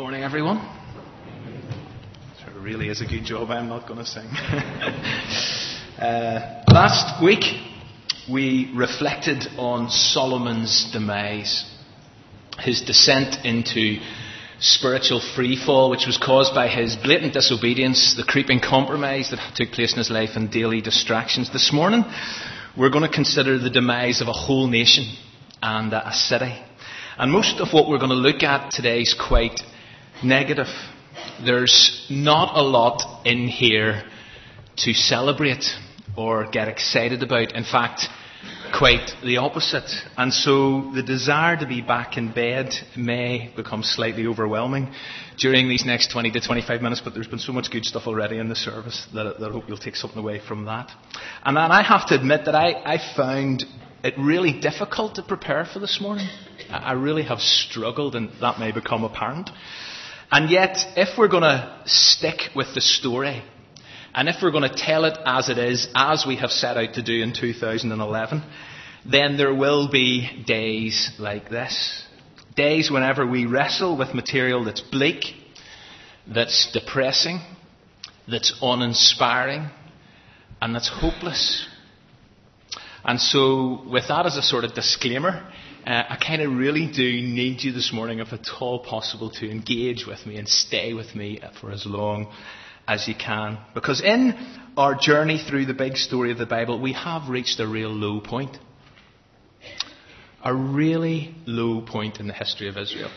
Morning, everyone. It really is a good job. I'm not going to sing. uh, last week, we reflected on Solomon's demise, his descent into spiritual freefall, which was caused by his blatant disobedience, the creeping compromise that took place in his life, and daily distractions. This morning, we're going to consider the demise of a whole nation and a city. And most of what we're going to look at today is quite negative. There's not a lot in here to celebrate or get excited about. In fact, quite the opposite. And so the desire to be back in bed may become slightly overwhelming during these next 20 to 25 minutes, but there's been so much good stuff already in the service that, that I hope you'll take something away from that. And then I have to admit that I, I found it really difficult to prepare for this morning. I really have struggled, and that may become apparent. And yet, if we're going to stick with the story, and if we're going to tell it as it is, as we have set out to do in 2011, then there will be days like this. Days whenever we wrestle with material that's bleak, that's depressing, that's uninspiring, and that's hopeless. And so, with that as a sort of disclaimer, uh, I kind of really do need you this morning, if at all possible, to engage with me and stay with me for as long as you can. Because in our journey through the big story of the Bible, we have reached a real low point. A really low point in the history of Israel.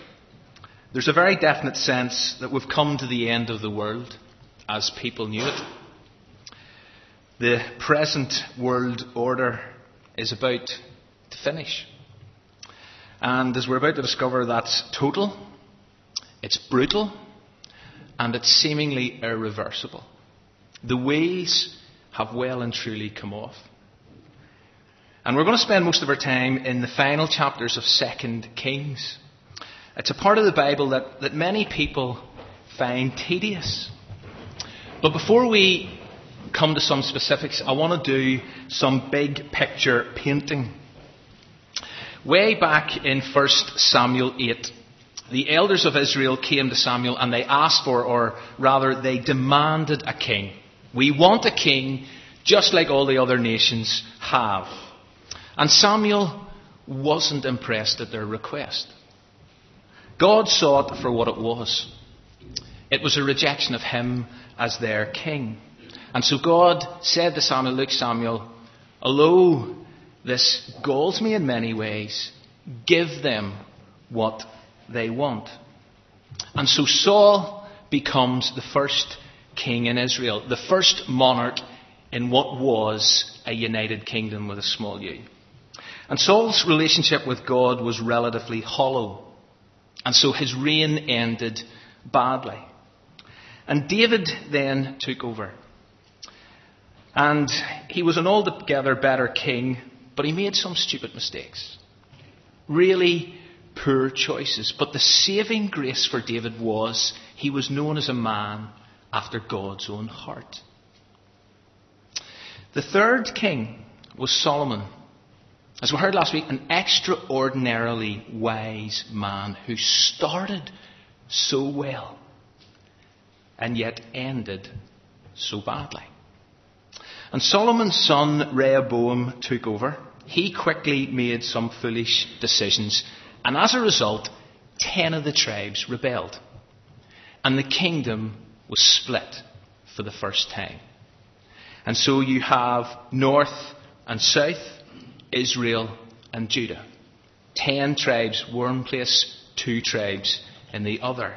There's a very definite sense that we've come to the end of the world as people knew it. The present world order is about to finish. And as we're about to discover, that's total, it's brutal, and it's seemingly irreversible. The ways have well and truly come off. And we're going to spend most of our time in the final chapters of 2 Kings. It's a part of the Bible that, that many people find tedious. But before we come to some specifics, I want to do some big picture painting. Way back in 1 Samuel 8, the elders of Israel came to Samuel and they asked for, or rather, they demanded a king. We want a king just like all the other nations have. And Samuel wasn't impressed at their request. God saw it for what it was. It was a rejection of him as their king. And so God said to Samuel, Look, Samuel, although this galls me in many ways. Give them what they want. And so Saul becomes the first king in Israel, the first monarch in what was a united kingdom with a small u. And Saul's relationship with God was relatively hollow. And so his reign ended badly. And David then took over. And he was an altogether better king but he made some stupid mistakes. Really poor choices. But the saving grace for David was he was known as a man after God's own heart. The third king was Solomon. As we heard last week, an extraordinarily wise man who started so well and yet ended so badly. And Solomon's son Rehoboam took over. He quickly made some foolish decisions, and as a result, ten of the tribes rebelled. And the kingdom was split for the first time. And so you have north and south, Israel and Judah. Ten tribes, one place, two tribes in the other.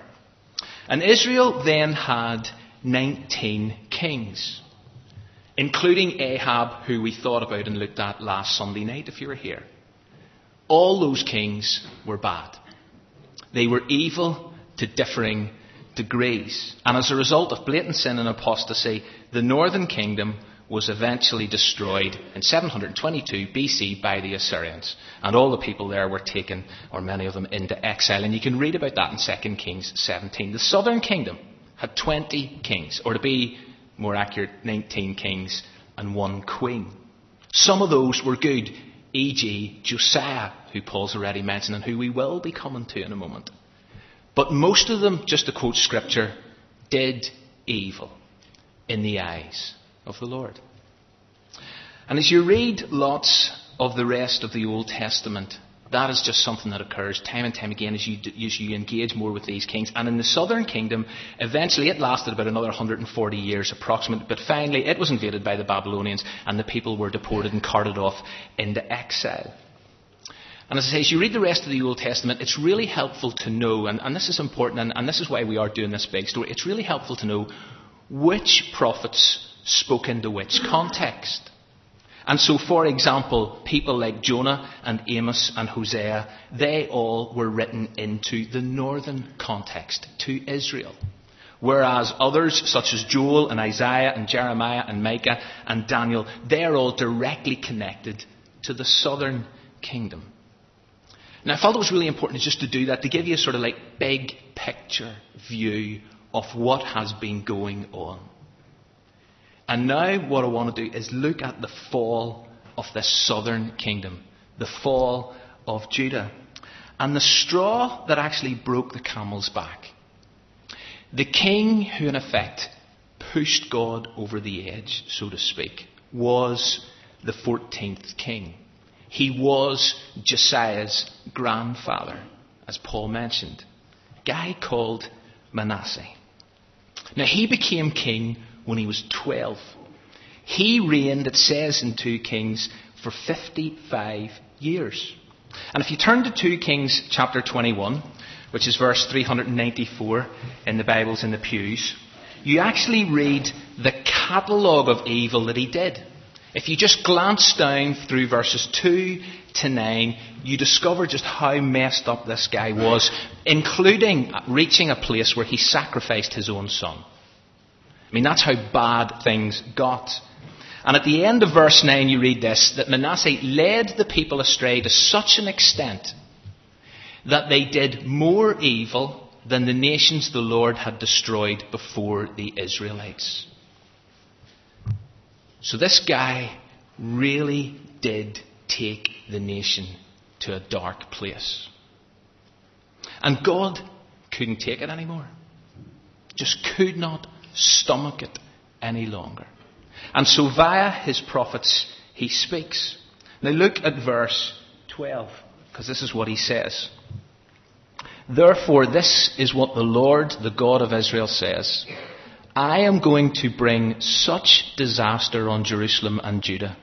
And Israel then had 19 kings including Ahab, who we thought about and looked at last Sunday night if you were here. All those kings were bad. They were evil to differing degrees. And as a result of blatant sin and apostasy, the northern kingdom was eventually destroyed in 722 BC by the Assyrians. And all the people there were taken, or many of them, into exile. And you can read about that in 2 Kings 17. The southern kingdom had 20 kings, or to be more accurate, 19 kings and one queen. Some of those were good, e.g., Josiah, who Paul's already mentioned and who we will be coming to in a moment. But most of them, just to quote scripture, did evil in the eyes of the Lord. And as you read lots of the rest of the Old Testament, that is just something that occurs time and time again as you, as you engage more with these kings. And in the southern kingdom, eventually it lasted about another 140 years approximately, but finally it was invaded by the Babylonians and the people were deported and carted off into exile. And as I say, as you read the rest of the Old Testament, it's really helpful to know, and, and this is important, and, and this is why we are doing this big story, it's really helpful to know which prophets spoke into which context. And so, for example, people like Jonah and Amos and Hosea, they all were written into the northern context, to Israel. Whereas others, such as Joel and Isaiah and Jeremiah and Micah and Daniel, they're all directly connected to the southern kingdom. Now, I felt it was really important just to do that, to give you a sort of like big picture view of what has been going on. And now what I want to do is look at the fall of this southern kingdom, the fall of Judah, and the straw that actually broke the camel's back. The king who, in effect, pushed God over the edge, so to speak, was the 14th king. He was Josiah's grandfather, as Paul mentioned, a guy called Manasseh. Now, he became king when he was 12. He reigned, it says in 2 Kings, for 55 years. And if you turn to 2 Kings chapter 21, which is verse 394 in the Bibles in the pews, you actually read the catalogue of evil that he did. If you just glance down through verses 2 to 9, you discover just how messed up this guy was, including reaching a place where he sacrificed his own son. I mean, that's how bad things got. And at the end of verse 9, you read this that Manasseh led the people astray to such an extent that they did more evil than the nations the Lord had destroyed before the Israelites. So this guy really did take the nation to a dark place. And God couldn't take it anymore. Just could not stomach it any longer. And so, via his prophets, he speaks. Now, look at verse 12, because this is what he says. Therefore, this is what the Lord, the God of Israel, says I am going to bring such disaster on Jerusalem and Judah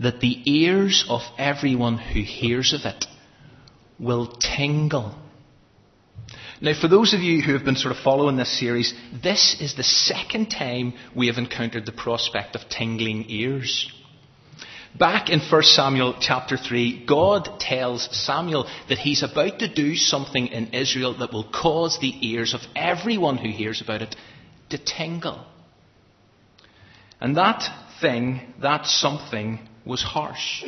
that the ears of everyone who hears of it will tingle now, for those of you who have been sort of following this series, this is the second time we have encountered the prospect of tingling ears. Back in 1 Samuel chapter 3, God tells Samuel that he's about to do something in Israel that will cause the ears of everyone who hears about it to tingle. And that thing, that something, was harsh.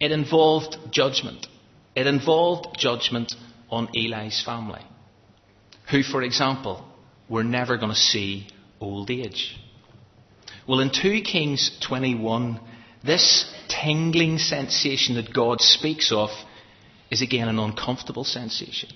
It involved judgment. It involved judgment on Eli's family, who, for example, were never going to see old age. Well, in 2 Kings 21, this tingling sensation that God speaks of is again an uncomfortable sensation.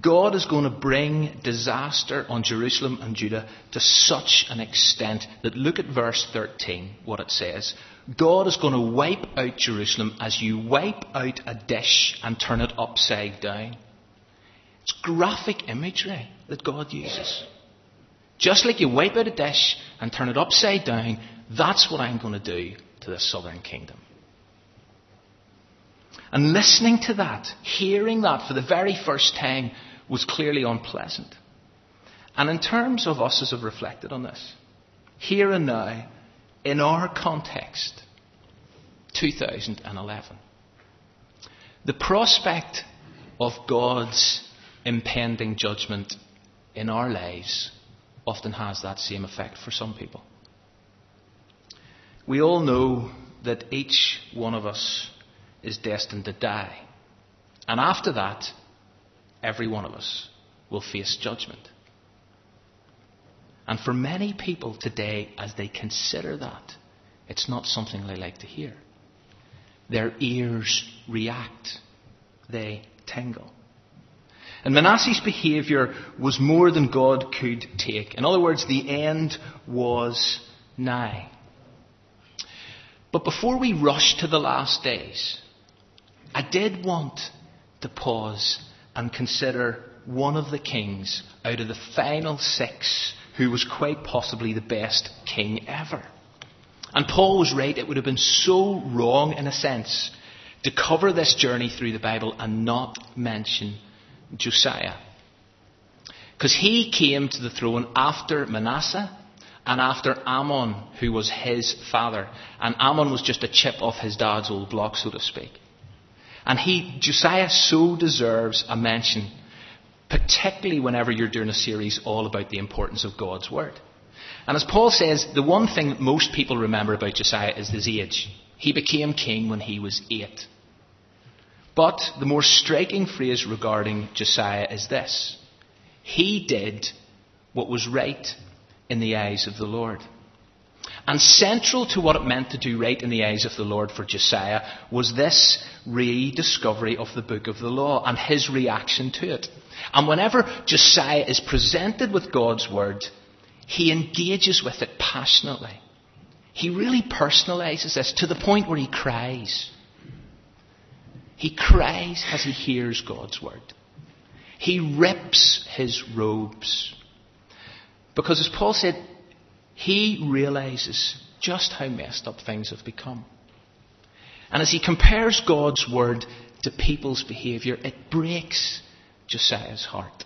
God is going to bring disaster on Jerusalem and Judah to such an extent that look at verse 13, what it says. God is going to wipe out Jerusalem as you wipe out a dish and turn it upside down. It's graphic imagery that God uses. Just like you wipe out a dish and turn it upside down, that's what I'm going to do to the southern kingdom. And listening to that, hearing that for the very first time, was clearly unpleasant. And in terms of us as have reflected on this, here and now, in our context, 2011. The prospect of God's impending judgment in our lives often has that same effect for some people. We all know that each one of us is destined to die. And after that, every one of us will face judgment. And for many people today, as they consider that, it's not something they like to hear. Their ears react, they tingle. And Manasseh's behaviour was more than God could take. In other words, the end was nigh. But before we rush to the last days, I did want to pause and consider one of the kings out of the final six who was quite possibly the best king ever. And Paul was right, it would have been so wrong in a sense to cover this journey through the Bible and not mention Josiah. Because he came to the throne after Manasseh and after Amon, who was his father. And Amon was just a chip off his dad's old block, so to speak. And he, Josiah so deserves a mention, particularly whenever you're doing a series all about the importance of God's Word. And as Paul says, the one thing most people remember about Josiah is his age. He became king when he was eight. But the more striking phrase regarding Josiah is this He did what was right in the eyes of the Lord. And central to what it meant to do right in the eyes of the Lord for Josiah was this rediscovery of the book of the law and his reaction to it. And whenever Josiah is presented with God's word, he engages with it passionately. He really personalizes this to the point where he cries. He cries as he hears God's word. He rips his robes. Because as Paul said, he realizes just how messed up things have become. And as he compares God's word to people's behavior, it breaks Josiah's heart.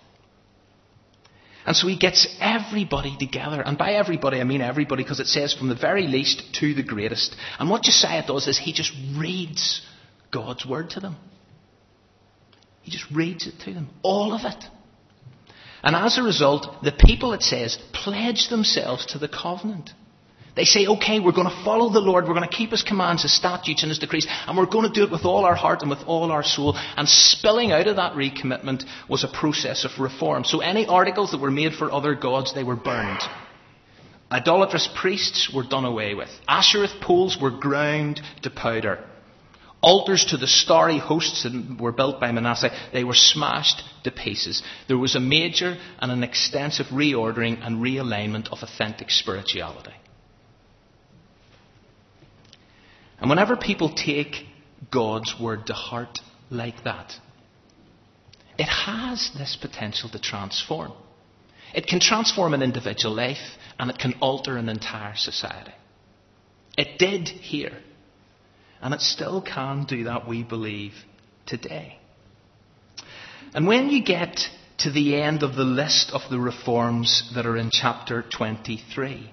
And so he gets everybody together. And by everybody, I mean everybody, because it says from the very least to the greatest. And what Josiah does is he just reads God's word to them. He just reads it to them. All of it. And as a result, the people, it says, pledge themselves to the covenant. They say, okay, we're going to follow the Lord, we're going to keep His commands, His statutes, and His decrees, and we're going to do it with all our heart and with all our soul. And spilling out of that recommitment was a process of reform. So any articles that were made for other gods, they were burned. Idolatrous priests were done away with. Asherah poles were ground to powder. Altars to the starry hosts that were built by Manasseh, they were smashed to pieces. There was a major and an extensive reordering and realignment of authentic spirituality. And whenever people take God's word to heart like that, it has this potential to transform. It can transform an individual life and it can alter an entire society. It did here. And it still can do that, we believe, today. And when you get to the end of the list of the reforms that are in chapter 23,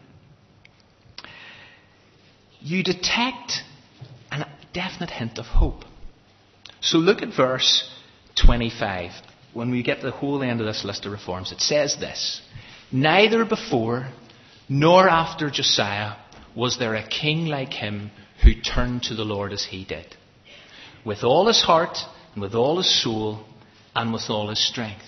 you detect a definite hint of hope. So look at verse 25. When we get to the whole end of this list of reforms, it says this Neither before nor after Josiah was there a king like him who turned to the Lord as he did, with all his heart and with all his soul and with all his strength.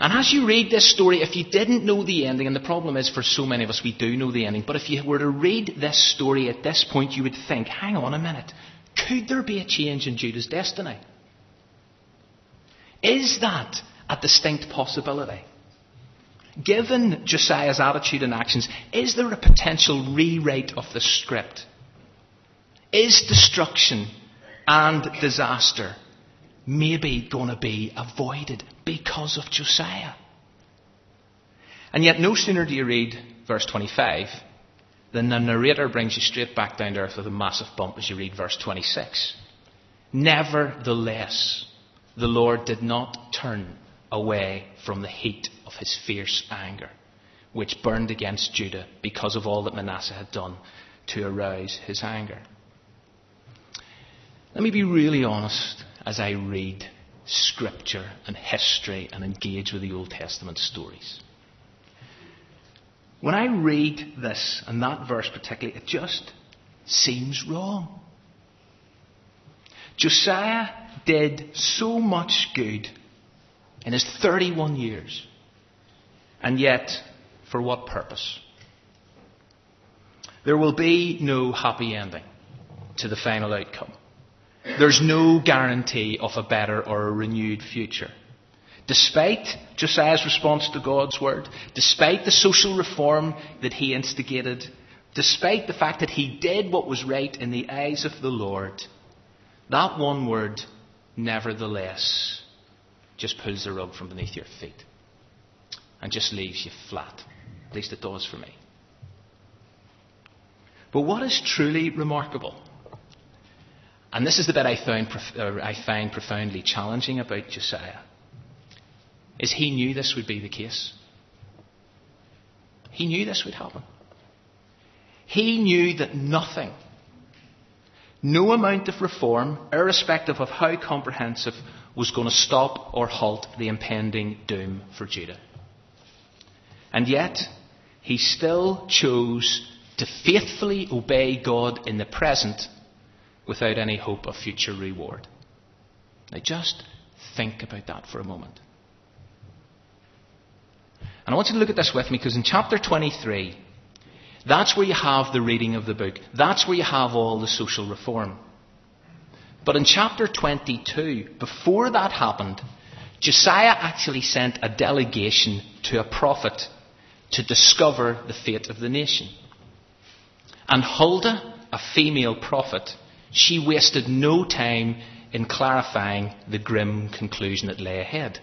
And as you read this story, if you didn't know the ending, and the problem is for so many of us, we do know the ending, but if you were to read this story at this point, you would think, hang on a minute, could there be a change in Judah's destiny? Is that a distinct possibility? Given Josiah's attitude and actions, is there a potential rewrite of the script? Is destruction and disaster maybe going to be avoided because of Josiah. And yet, no sooner do you read verse 25 than the narrator brings you straight back down to earth with a massive bump as you read verse 26. Nevertheless, the Lord did not turn away from the heat of his fierce anger, which burned against Judah because of all that Manasseh had done to arouse his anger. Let me be really honest as I read scripture and history and engage with the Old Testament stories. When I read this, and that verse particularly, it just seems wrong. Josiah did so much good in his 31 years, and yet, for what purpose? There will be no happy ending to the final outcome. There's no guarantee of a better or a renewed future. Despite Josiah's response to God's word, despite the social reform that he instigated, despite the fact that he did what was right in the eyes of the Lord, that one word, nevertheless, just pulls the rug from beneath your feet and just leaves you flat. At least it does for me. But what is truly remarkable, and this is the bit I, found, uh, I find profoundly challenging about Josiah, is he knew this would be the case. He knew this would happen. He knew that nothing, no amount of reform, irrespective of how comprehensive, was going to stop or halt the impending doom for Judah. And yet, he still chose to faithfully obey God in the present without any hope of future reward. Now, just think about that for a moment. And I want you to look at this with me because in chapter 23, that's where you have the reading of the book. That's where you have all the social reform. But in chapter 22, before that happened, Josiah actually sent a delegation to a prophet to discover the fate of the nation. And Huldah, a female prophet, she wasted no time in clarifying the grim conclusion that lay ahead.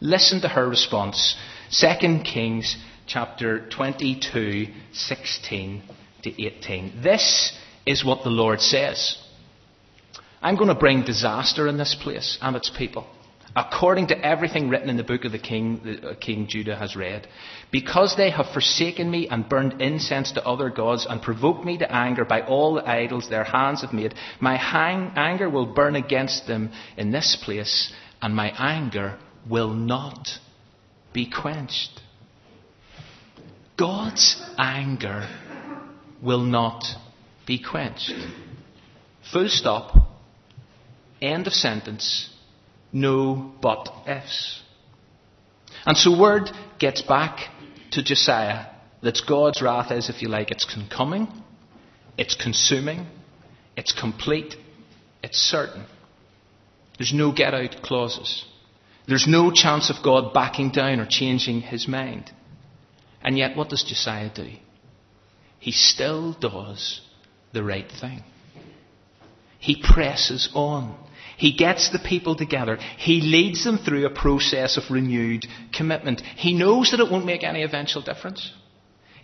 Listen to her response. 2 Kings chapter 22, 16 to 18. This is what the Lord says. I'm going to bring disaster in this place and its people, according to everything written in the book of the king, the uh, King Judah has read. Because they have forsaken me and burned incense to other gods and provoked me to anger by all the idols their hands have made, my hang- anger will burn against them in this place, and my anger will not be quenched. God's anger will not be quenched. Full stop. End of sentence. No but ifs. And so word gets back to Josiah that God's wrath is, if you like, it's coming, it's consuming, it's complete, it's certain. There's no get out clauses. There's no chance of God backing down or changing his mind. And yet, what does Josiah do? He still does the right thing. He presses on. He gets the people together. He leads them through a process of renewed commitment. He knows that it won't make any eventual difference.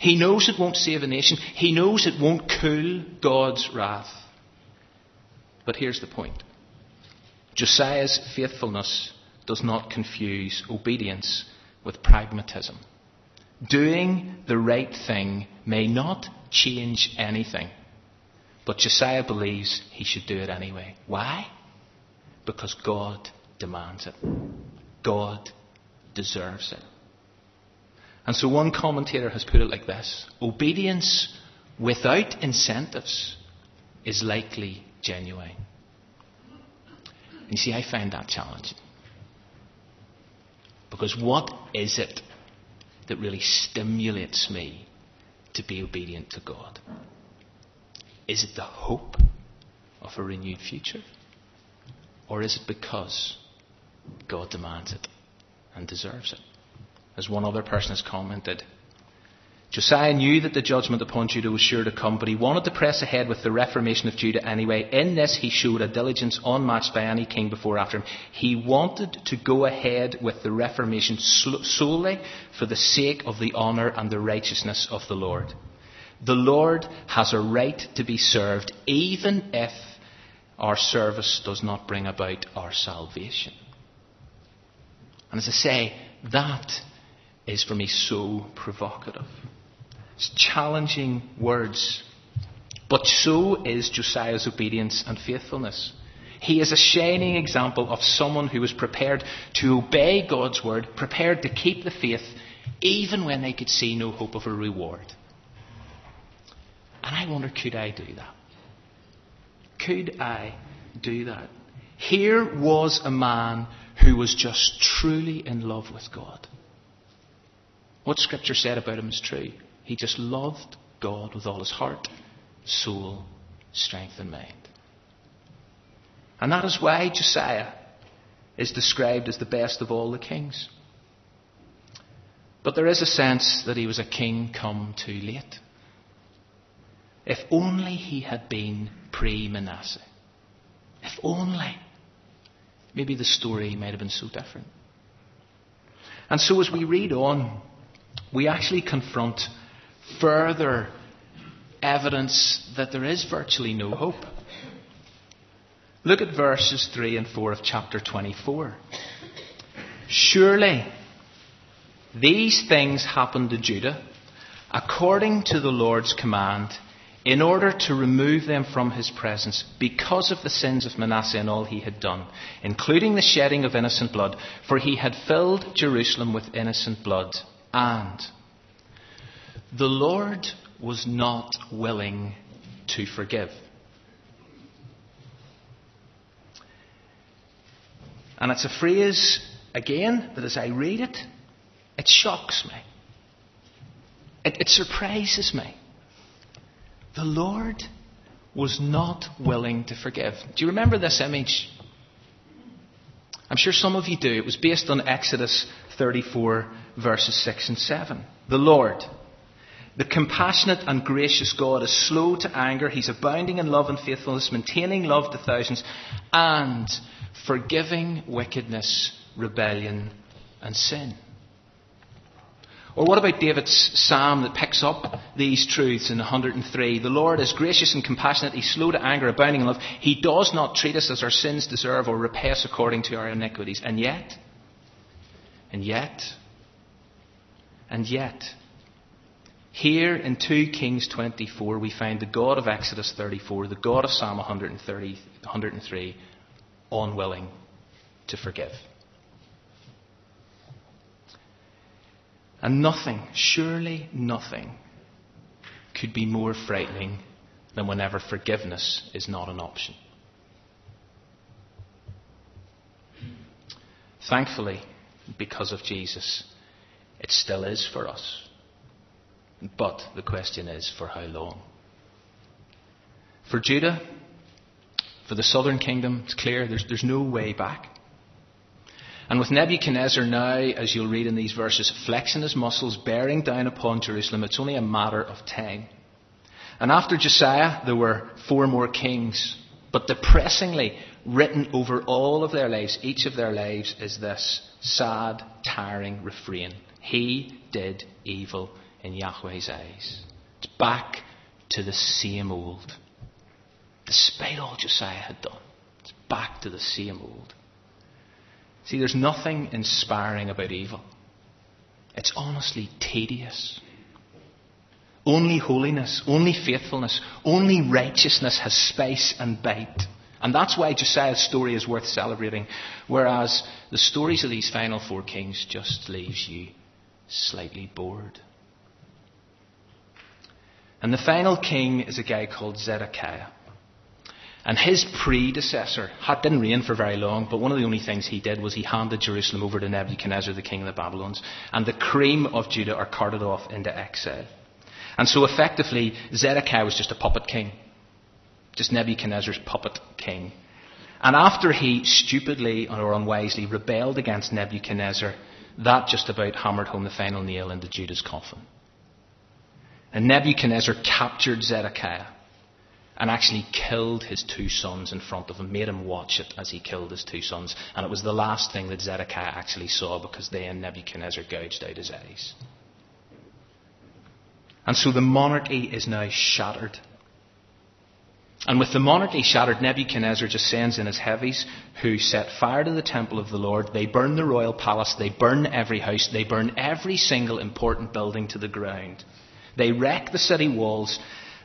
He knows it won't save a nation. He knows it won't cool God's wrath. But here's the point Josiah's faithfulness does not confuse obedience with pragmatism. Doing the right thing may not change anything. But Josiah believes he should do it anyway. Why? Because God demands it. God deserves it. And so one commentator has put it like this Obedience without incentives is likely genuine. And you see, I find that challenging. Because what is it that really stimulates me to be obedient to God? Is it the hope of a renewed future? Or is it because God demands it and deserves it? As one other person has commented, Josiah knew that the judgment upon Judah was sure to come, but he wanted to press ahead with the reformation of Judah anyway. In this, he showed a diligence unmatched by any king before or after him. He wanted to go ahead with the reformation solely for the sake of the honour and the righteousness of the Lord. The Lord has a right to be served, even if our service does not bring about our salvation. And as I say, that is for me so provocative. It's challenging words. But so is Josiah's obedience and faithfulness. He is a shining example of someone who was prepared to obey God's word, prepared to keep the faith, even when they could see no hope of a reward. And I wonder, could I do that? Could I do that? Here was a man who was just truly in love with God. What Scripture said about him is true. He just loved God with all his heart, soul, strength, and mind. And that is why Josiah is described as the best of all the kings. But there is a sense that he was a king come too late. If only he had been pre Manasseh. If only. Maybe the story might have been so different. And so as we read on, we actually confront further evidence that there is virtually no hope. Look at verses 3 and 4 of chapter 24. Surely these things happened to Judah according to the Lord's command in order to remove them from his presence because of the sins of Manasseh and all he had done, including the shedding of innocent blood, for he had filled Jerusalem with innocent blood. And the Lord was not willing to forgive. And it's a phrase, again, that as I read it, it shocks me. It, it surprises me. The Lord was not willing to forgive. Do you remember this image? I'm sure some of you do. It was based on Exodus 34, verses 6 and 7. The Lord, the compassionate and gracious God, is slow to anger. He's abounding in love and faithfulness, maintaining love to thousands, and forgiving wickedness, rebellion, and sin. Or what about David's psalm that picks up these truths in 103? The Lord is gracious and compassionate. He's slow to anger, abounding in love. He does not treat us as our sins deserve or repay us according to our iniquities. And yet, and yet, and yet, here in 2 Kings 24, we find the God of Exodus 34, the God of Psalm 130, 103, unwilling to forgive. And nothing, surely nothing, could be more frightening than whenever forgiveness is not an option. Thankfully, because of Jesus, it still is for us. But the question is, for how long? For Judah, for the southern kingdom, it's clear there's, there's no way back. And with Nebuchadnezzar now, as you'll read in these verses, flexing his muscles, bearing down upon Jerusalem, it's only a matter of time. And after Josiah, there were four more kings. But depressingly, written over all of their lives, each of their lives, is this sad, tiring refrain He did evil in Yahweh's eyes. It's back to the same old. Despite all Josiah had done, it's back to the same old. See, there's nothing inspiring about evil. It's honestly tedious. Only holiness, only faithfulness, only righteousness has spice and bite. And that's why Josiah's story is worth celebrating, whereas the stories of these final four kings just leaves you slightly bored. And the final king is a guy called Zedekiah. And his predecessor had, didn't reign for very long, but one of the only things he did was he handed Jerusalem over to Nebuchadnezzar, the king of the Babylons, and the cream of Judah are carted off into exile. And so effectively, Zedekiah was just a puppet king, just Nebuchadnezzar's puppet king. And after he stupidly or unwisely rebelled against Nebuchadnezzar, that just about hammered home the final nail into Judah's coffin. And Nebuchadnezzar captured Zedekiah and actually killed his two sons in front of him, made him watch it as he killed his two sons. And it was the last thing that Zedekiah actually saw because then Nebuchadnezzar gouged out his eyes. And so the monarchy is now shattered. And with the monarchy shattered, Nebuchadnezzar just sends in his heavies who set fire to the temple of the Lord. They burn the royal palace. They burn every house. They burn every single important building to the ground. They wreck the city walls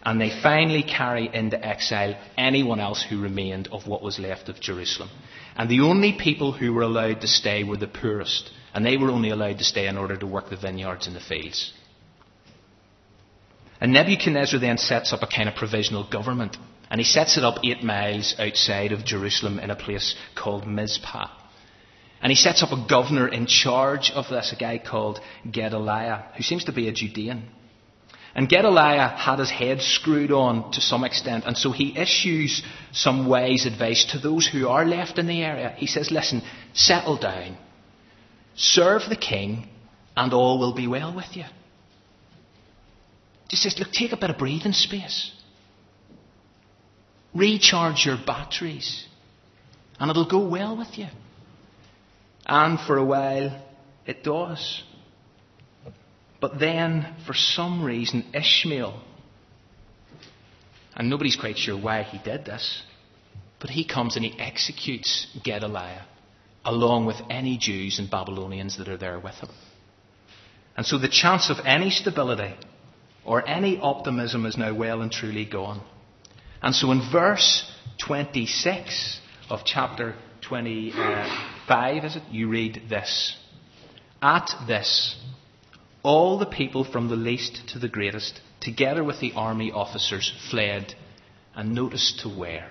and they finally carry into exile anyone else who remained of what was left of Jerusalem. And the only people who were allowed to stay were the poorest, and they were only allowed to stay in order to work the vineyards and the fields. And Nebuchadnezzar then sets up a kind of provisional government, and he sets it up eight miles outside of Jerusalem in a place called Mizpah. And he sets up a governor in charge of this, a guy called Gedaliah, who seems to be a Judean. And Gedaliah had his head screwed on to some extent, and so he issues some wise advice to those who are left in the area. He says, Listen, settle down, serve the king, and all will be well with you. He says, Look, take a bit of breathing space. Recharge your batteries, and it'll go well with you. And for a while, it does. But then, for some reason, Ishmael, and nobody's quite sure why he did this, but he comes and he executes Gedaliah along with any Jews and Babylonians that are there with him. And so the chance of any stability or any optimism is now well and truly gone. And so in verse 26 of chapter 25, uh, is it? You read this. At this, all the people from the least to the greatest, together with the army officers, fled, and notice to where?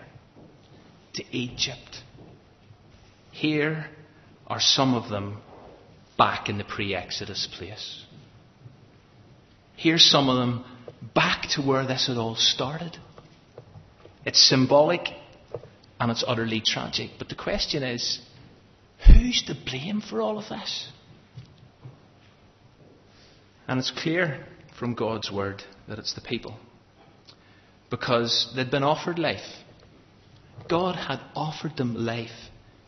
To Egypt. Here are some of them back in the pre Exodus place. Here's some of them back to where this had all started. It's symbolic and it's utterly tragic. But the question is who's to blame for all of this? And it's clear from God's word that it's the people. Because they'd been offered life. God had offered them life,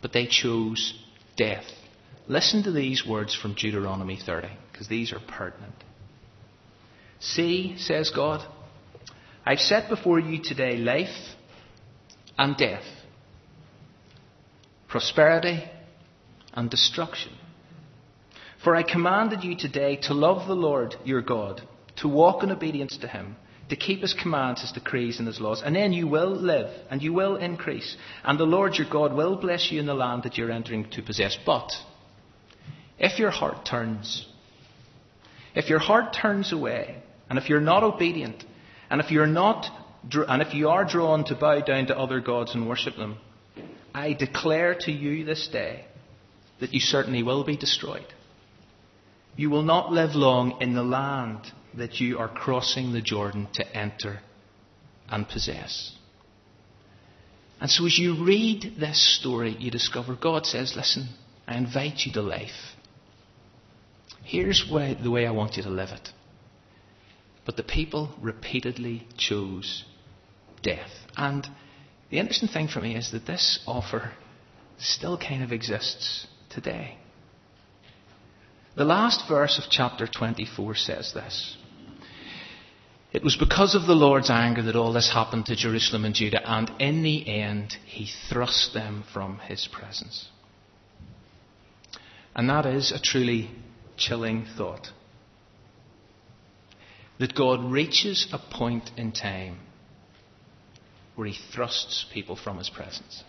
but they chose death. Listen to these words from Deuteronomy 30, because these are pertinent. See, says God, I've set before you today life and death, prosperity and destruction. For I commanded you today to love the Lord your God, to walk in obedience to him, to keep his commands, his decrees, and his laws, and then you will live and you will increase, and the Lord your God will bless you in the land that you're entering to possess. But if your heart turns, if your heart turns away, and if you're not obedient, and if you're not, and if you are drawn to bow down to other gods and worship them, I declare to you this day that you certainly will be destroyed. You will not live long in the land that you are crossing the Jordan to enter and possess. And so, as you read this story, you discover God says, Listen, I invite you to life. Here's the way I want you to live it. But the people repeatedly chose death. And the interesting thing for me is that this offer still kind of exists today. The last verse of chapter 24 says this. It was because of the Lord's anger that all this happened to Jerusalem and Judah, and in the end, he thrust them from his presence. And that is a truly chilling thought. That God reaches a point in time where he thrusts people from his presence.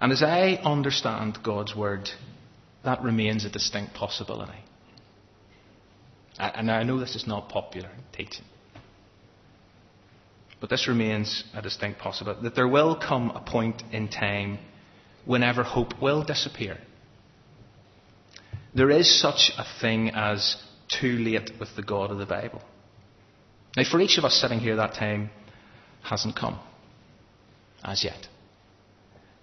And as I understand God's word, that remains a distinct possibility. And I know this is not popular teaching. But this remains a distinct possibility that there will come a point in time whenever hope will disappear. There is such a thing as too late with the God of the Bible. Now, for each of us sitting here, that time hasn't come as yet.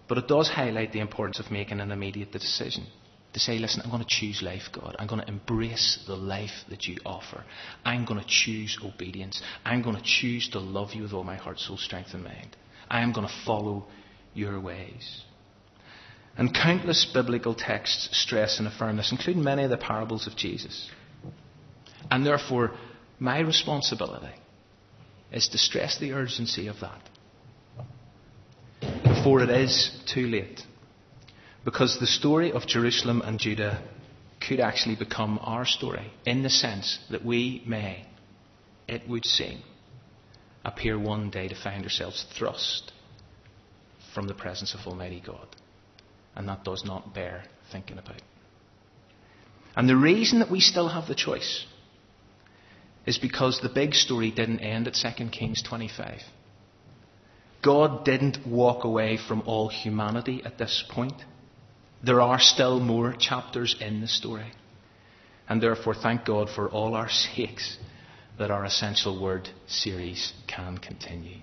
But it does highlight the importance of making an immediate decision to say, listen, I'm going to choose life, God. I'm going to embrace the life that you offer. I'm going to choose obedience. I'm going to choose to love you with all my heart, soul, strength, and mind. I am going to follow your ways. And countless biblical texts stress and affirm this, including many of the parables of Jesus. And therefore, my responsibility is to stress the urgency of that before it is too late. Because the story of Jerusalem and Judah could actually become our story in the sense that we may, it would seem, appear one day to find ourselves thrust from the presence of Almighty God. And that does not bear thinking about. And the reason that we still have the choice is because the big story didn't end at 2 Kings 25. God didn't walk away from all humanity at this point. There are still more chapters in the story. And therefore, thank God for all our sakes that our Essential Word series can continue.